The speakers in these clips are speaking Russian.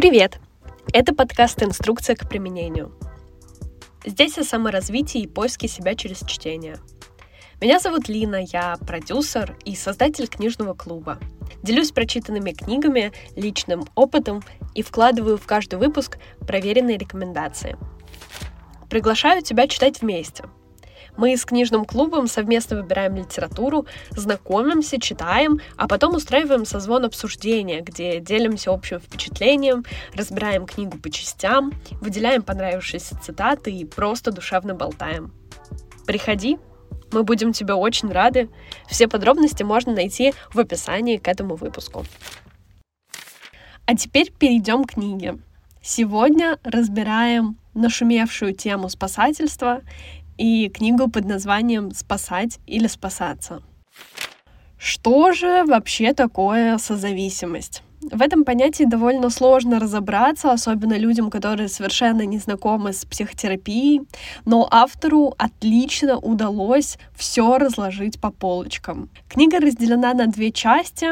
Привет! Это подкаст «Инструкция к применению». Здесь о саморазвитии и поиске себя через чтение. Меня зовут Лина, я продюсер и создатель книжного клуба. Делюсь прочитанными книгами, личным опытом и вкладываю в каждый выпуск проверенные рекомендации. Приглашаю тебя читать вместе – мы с книжным клубом совместно выбираем литературу, знакомимся, читаем, а потом устраиваем созвон обсуждения, где делимся общим впечатлением, разбираем книгу по частям, выделяем понравившиеся цитаты и просто душевно болтаем. Приходи, мы будем тебе очень рады. Все подробности можно найти в описании к этому выпуску. А теперь перейдем к книге. Сегодня разбираем нашумевшую тему спасательства и книгу под названием «Спасать или спасаться». Что же вообще такое созависимость? В этом понятии довольно сложно разобраться, особенно людям, которые совершенно не знакомы с психотерапией, но автору отлично удалось все разложить по полочкам. Книга разделена на две части.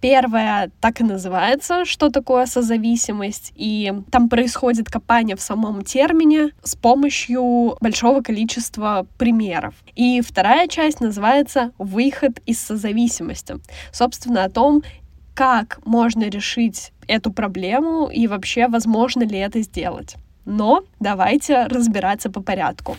Первая так и называется «Что такое созависимость?» и там происходит копание в самом термине с помощью большого количества примеров. И вторая часть называется «Выход из созависимости». Собственно, о том, как можно решить эту проблему и вообще возможно ли это сделать. Но давайте разбираться по порядку.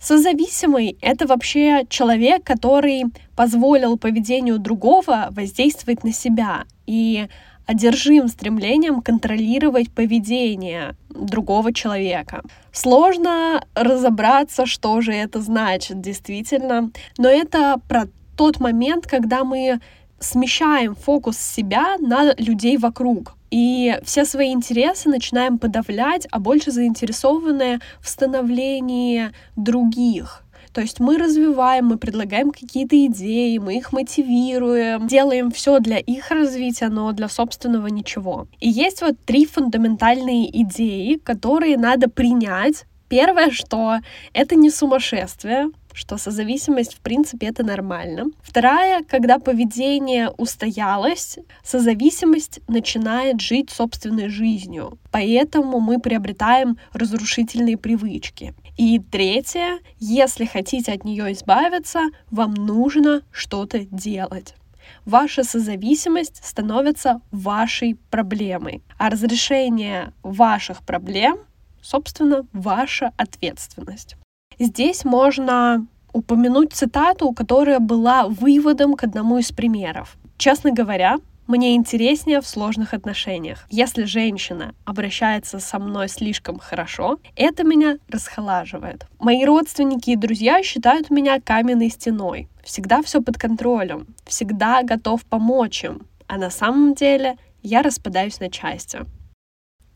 Созависимый — это вообще человек, который позволил поведению другого воздействовать на себя и одержим стремлением контролировать поведение другого человека. Сложно разобраться, что же это значит действительно, но это про тот момент, когда мы смещаем фокус себя на людей вокруг. И все свои интересы начинаем подавлять, а больше заинтересованные в становлении других. То есть мы развиваем, мы предлагаем какие-то идеи, мы их мотивируем, делаем все для их развития, но для собственного ничего. И есть вот три фундаментальные идеи, которые надо принять. Первое, что это не сумасшествие, что созависимость, в принципе, это нормально. Вторая, когда поведение устоялось, созависимость начинает жить собственной жизнью. Поэтому мы приобретаем разрушительные привычки. И третье, если хотите от нее избавиться, вам нужно что-то делать ваша созависимость становится вашей проблемой, а разрешение ваших проблем, собственно, ваша ответственность. Здесь можно упомянуть цитату, которая была выводом к одному из примеров. Честно говоря, мне интереснее в сложных отношениях. Если женщина обращается со мной слишком хорошо, это меня расхолаживает. Мои родственники и друзья считают меня каменной стеной. Всегда все под контролем, всегда готов помочь им. А на самом деле я распадаюсь на части.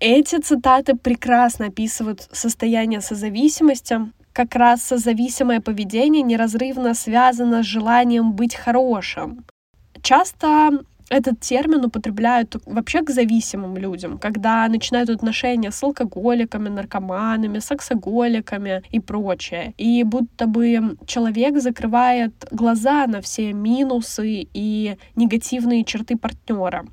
Эти цитаты прекрасно описывают состояние созависимости, как раз созависимое поведение неразрывно связано с желанием быть хорошим. Часто этот термин употребляют вообще к зависимым людям, когда начинают отношения с алкоголиками, наркоманами, сексоголиками и прочее. И будто бы человек закрывает глаза на все минусы и негативные черты партнера.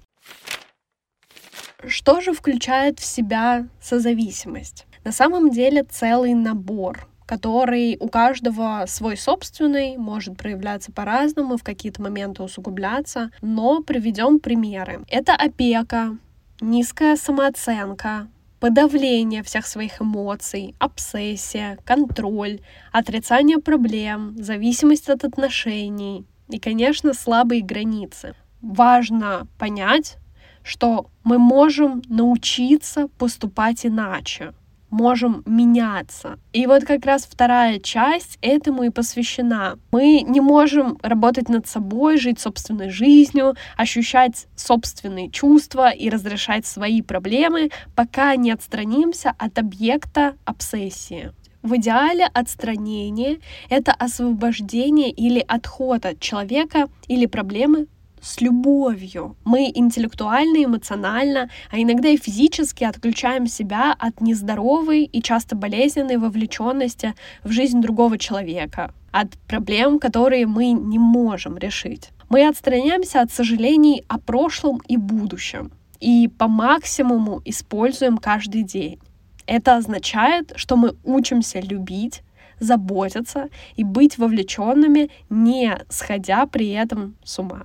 Что же включает в себя созависимость? На самом деле целый набор который у каждого свой собственный, может проявляться по-разному, в какие-то моменты усугубляться, но приведем примеры. Это опека, низкая самооценка, подавление всех своих эмоций, обсессия, контроль, отрицание проблем, зависимость от отношений и, конечно, слабые границы. Важно понять, что мы можем научиться поступать иначе можем меняться. И вот как раз вторая часть этому и посвящена. Мы не можем работать над собой, жить собственной жизнью, ощущать собственные чувства и разрешать свои проблемы, пока не отстранимся от объекта обсессии. В идеале отстранение — это освобождение или отход от человека или проблемы с любовью. Мы интеллектуально, эмоционально, а иногда и физически отключаем себя от нездоровой и часто болезненной вовлеченности в жизнь другого человека, от проблем, которые мы не можем решить. Мы отстраняемся от сожалений о прошлом и будущем. и по максимуму используем каждый день. Это означает, что мы учимся любить, заботиться и быть вовлеченными, не сходя при этом с ума.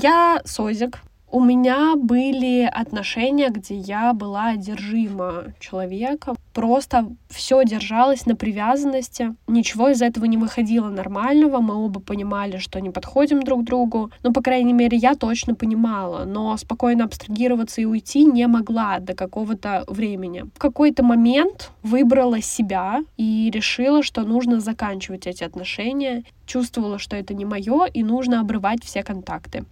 Я Созик, у меня были отношения, где я была одержима человеком. Просто все держалось на привязанности. Ничего из этого не выходило нормального. Мы оба понимали, что не подходим друг другу. Ну, по крайней мере, я точно понимала. Но спокойно абстрагироваться и уйти не могла до какого-то времени. В какой-то момент выбрала себя и решила, что нужно заканчивать эти отношения. Чувствовала, что это не мое, и нужно обрывать все контакты.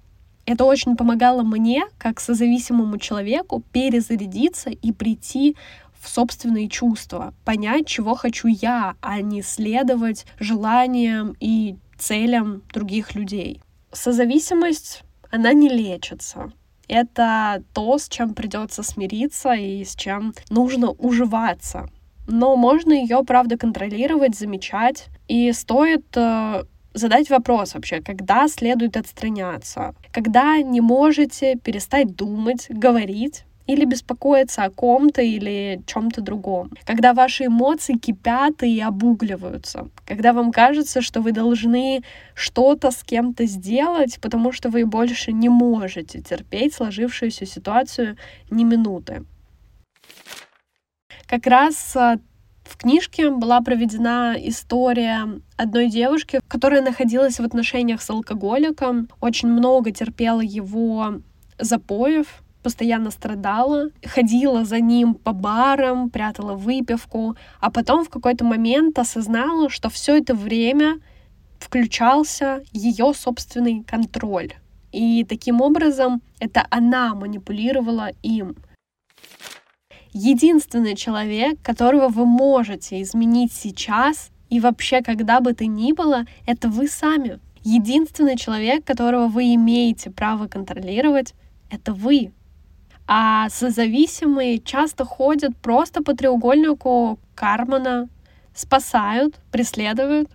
Это очень помогало мне, как созависимому человеку, перезарядиться и прийти в собственные чувства, понять, чего хочу я, а не следовать желаниям и целям других людей. Созависимость, она не лечится. Это то, с чем придется смириться и с чем нужно уживаться. Но можно ее, правда, контролировать, замечать. И стоит э, задать вопрос вообще, когда следует отстраняться, когда не можете перестать думать, говорить, или беспокоиться о ком-то или чем-то другом. Когда ваши эмоции кипят и обугливаются. Когда вам кажется, что вы должны что-то с кем-то сделать, потому что вы больше не можете терпеть сложившуюся ситуацию ни минуты. Как раз а, в книжке была проведена история одной девушки, которая находилась в отношениях с алкоголиком, очень много терпела его запоев, постоянно страдала, ходила за ним по барам, прятала выпивку, а потом в какой-то момент осознала, что все это время включался ее собственный контроль. И таким образом это она манипулировала им единственный человек, которого вы можете изменить сейчас и вообще когда бы то ни было, это вы сами. Единственный человек, которого вы имеете право контролировать, это вы. А созависимые часто ходят просто по треугольнику Кармана, спасают, преследуют,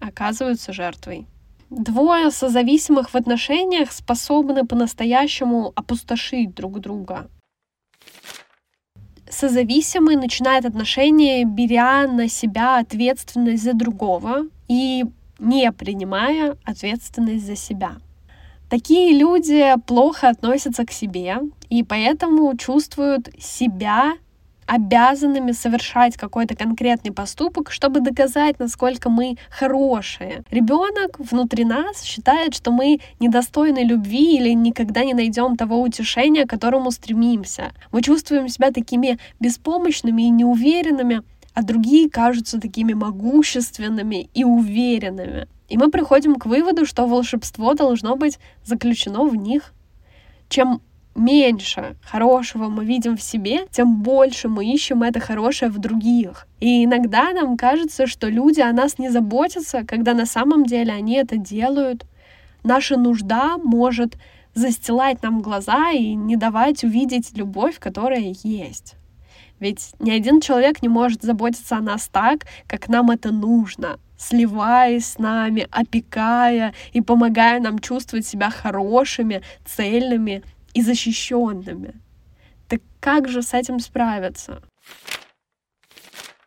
оказываются жертвой. Двое созависимых в отношениях способны по-настоящему опустошить друг друга созависимый начинает отношения, беря на себя ответственность за другого и не принимая ответственность за себя. Такие люди плохо относятся к себе и поэтому чувствуют себя обязанными совершать какой-то конкретный поступок, чтобы доказать, насколько мы хорошие. Ребенок внутри нас считает, что мы недостойны любви или никогда не найдем того утешения, к которому стремимся. Мы чувствуем себя такими беспомощными и неуверенными, а другие кажутся такими могущественными и уверенными. И мы приходим к выводу, что волшебство должно быть заключено в них. Чем меньше хорошего мы видим в себе, тем больше мы ищем это хорошее в других. И иногда нам кажется, что люди о нас не заботятся, когда на самом деле они это делают. Наша нужда может застилать нам глаза и не давать увидеть любовь, которая есть. Ведь ни один человек не может заботиться о нас так, как нам это нужно, сливаясь с нами, опекая и помогая нам чувствовать себя хорошими, цельными и защищенными. Так как же с этим справиться?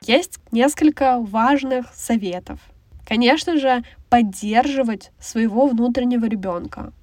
Есть несколько важных советов. Конечно же, поддерживать своего внутреннего ребенка.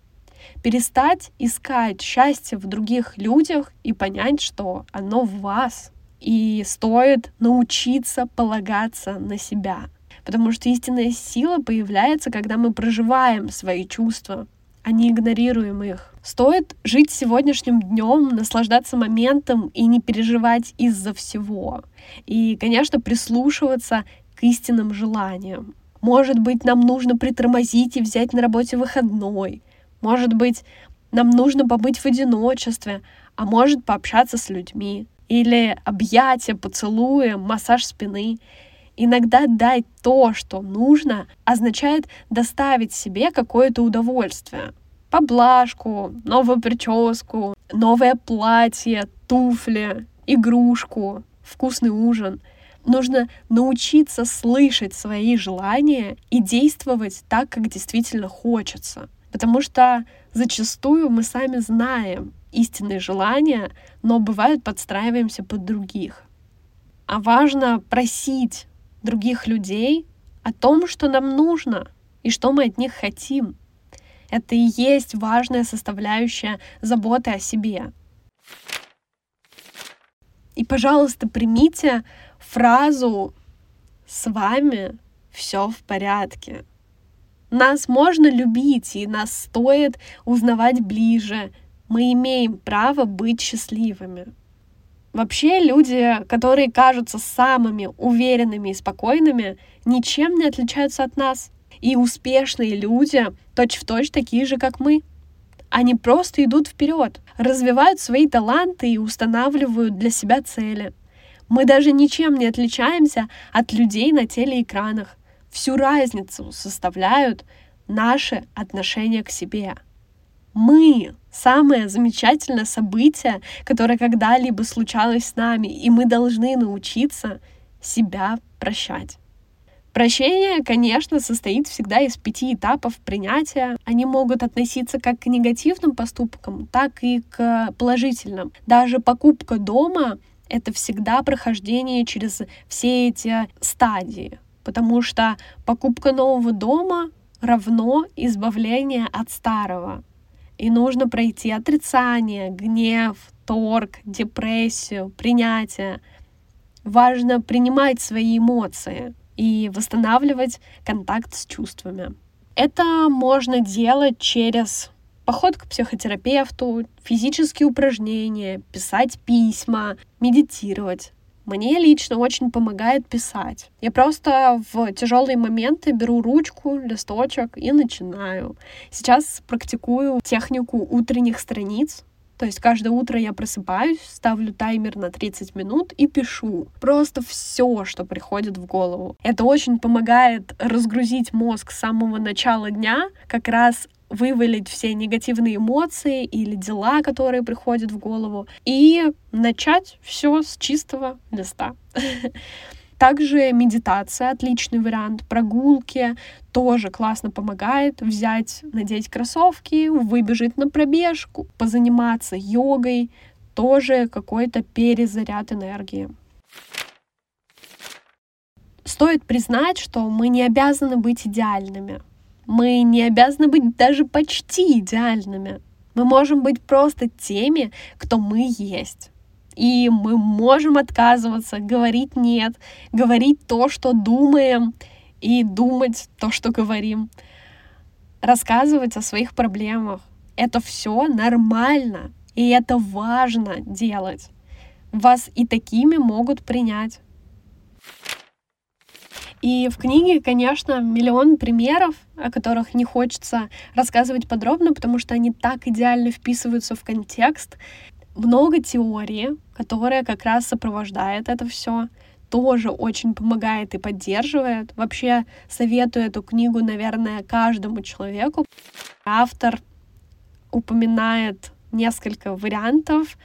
Перестать искать счастье в других людях и понять, что оно в вас. И стоит научиться полагаться на себя. Потому что истинная сила появляется, когда мы проживаем свои чувства, а не игнорируем их. Стоит жить сегодняшним днем, наслаждаться моментом и не переживать из-за всего. И, конечно, прислушиваться к истинным желаниям. Может быть, нам нужно притормозить и взять на работе выходной. Может быть, нам нужно побыть в одиночестве, а может пообщаться с людьми. Или объятия, поцелуи, массаж спины. Иногда дать то, что нужно, означает доставить себе какое-то удовольствие. Поблажку, новую прическу, новое платье, туфли, игрушку, вкусный ужин. Нужно научиться слышать свои желания и действовать так, как действительно хочется. Потому что зачастую мы сами знаем истинные желания, но бывает подстраиваемся под других. А важно просить других людей о том, что нам нужно и что мы от них хотим. Это и есть важная составляющая заботы о себе. И, пожалуйста, примите фразу «С вами все в порядке». Нас можно любить, и нас стоит узнавать ближе. Мы имеем право быть счастливыми. Вообще люди, которые кажутся самыми уверенными и спокойными, ничем не отличаются от нас. И успешные люди точь-в-точь такие же, как мы. Они просто идут вперед, развивают свои таланты и устанавливают для себя цели. Мы даже ничем не отличаемся от людей на телеэкранах. Всю разницу составляют наши отношения к себе. Мы — самое замечательное событие, которое когда-либо случалось с нами, и мы должны научиться себя прощать. Прощение, конечно, состоит всегда из пяти этапов принятия. Они могут относиться как к негативным поступкам, так и к положительным. Даже покупка дома — это всегда прохождение через все эти стадии, потому что покупка нового дома равно избавление от старого. И нужно пройти отрицание, гнев, торг, депрессию, принятие. Важно принимать свои эмоции и восстанавливать контакт с чувствами. Это можно делать через поход к психотерапевту, физические упражнения, писать письма, медитировать. Мне лично очень помогает писать. Я просто в тяжелые моменты беру ручку, листочек и начинаю. Сейчас практикую технику утренних страниц. То есть каждое утро я просыпаюсь, ставлю таймер на 30 минут и пишу. Просто все, что приходит в голову. Это очень помогает разгрузить мозг с самого начала дня, как раз вывалить все негативные эмоции или дела, которые приходят в голову, и начать все с чистого листа. Также медитация отличный вариант, прогулки тоже классно помогает взять, надеть кроссовки, выбежать на пробежку, позаниматься йогой, тоже какой-то перезаряд энергии. Стоит признать, что мы не обязаны быть идеальными. Мы не обязаны быть даже почти идеальными. Мы можем быть просто теми, кто мы есть. И мы можем отказываться, говорить нет, говорить то, что думаем, и думать то, что говорим. Рассказывать о своих проблемах. Это все нормально, и это важно делать. Вас и такими могут принять. И в книге, конечно, миллион примеров, о которых не хочется рассказывать подробно, потому что они так идеально вписываются в контекст. Много теории, которая как раз сопровождает это все тоже очень помогает и поддерживает. Вообще советую эту книгу, наверное, каждому человеку. Автор упоминает несколько вариантов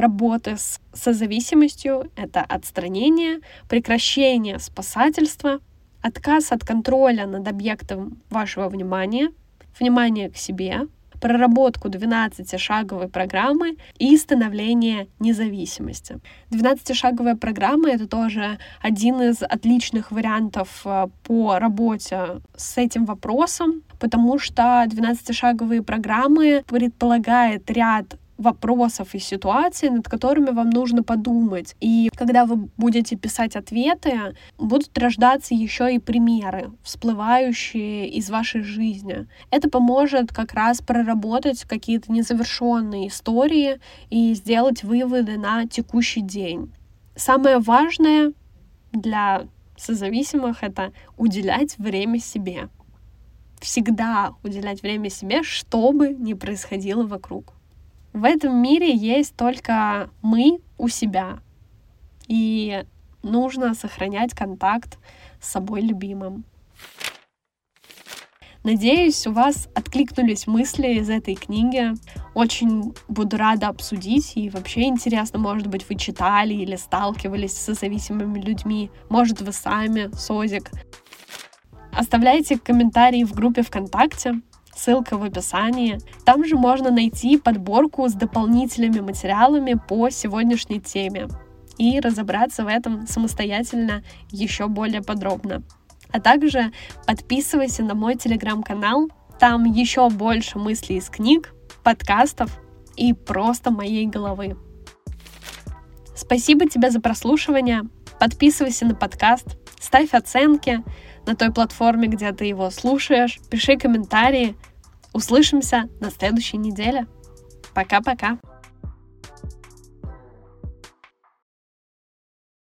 работы с созависимостью — это отстранение, прекращение спасательства, отказ от контроля над объектом вашего внимания, внимание к себе, проработку 12-шаговой программы и становление независимости. 12-шаговая программа — это тоже один из отличных вариантов э, по работе с этим вопросом, потому что 12-шаговые программы предполагают ряд вопросов и ситуаций, над которыми вам нужно подумать. И когда вы будете писать ответы, будут рождаться еще и примеры, всплывающие из вашей жизни. Это поможет как раз проработать какие-то незавершенные истории и сделать выводы на текущий день. Самое важное для созависимых — это уделять время себе. Всегда уделять время себе, что бы ни происходило вокруг. В этом мире есть только мы у себя. И нужно сохранять контакт с собой любимым. Надеюсь, у вас откликнулись мысли из этой книги. Очень буду рада обсудить. И вообще интересно, может быть, вы читали или сталкивались со зависимыми людьми. Может, вы сами, Созик. Оставляйте комментарии в группе ВКонтакте. Ссылка в описании. Там же можно найти подборку с дополнительными материалами по сегодняшней теме и разобраться в этом самостоятельно еще более подробно. А также подписывайся на мой телеграм-канал, там еще больше мыслей из книг, подкастов и просто моей головы. Спасибо тебе за прослушивание. Подписывайся на подкаст, ставь оценки на той платформе, где ты его слушаешь, пиши комментарии. Услышимся на следующей неделе. Пока-пока.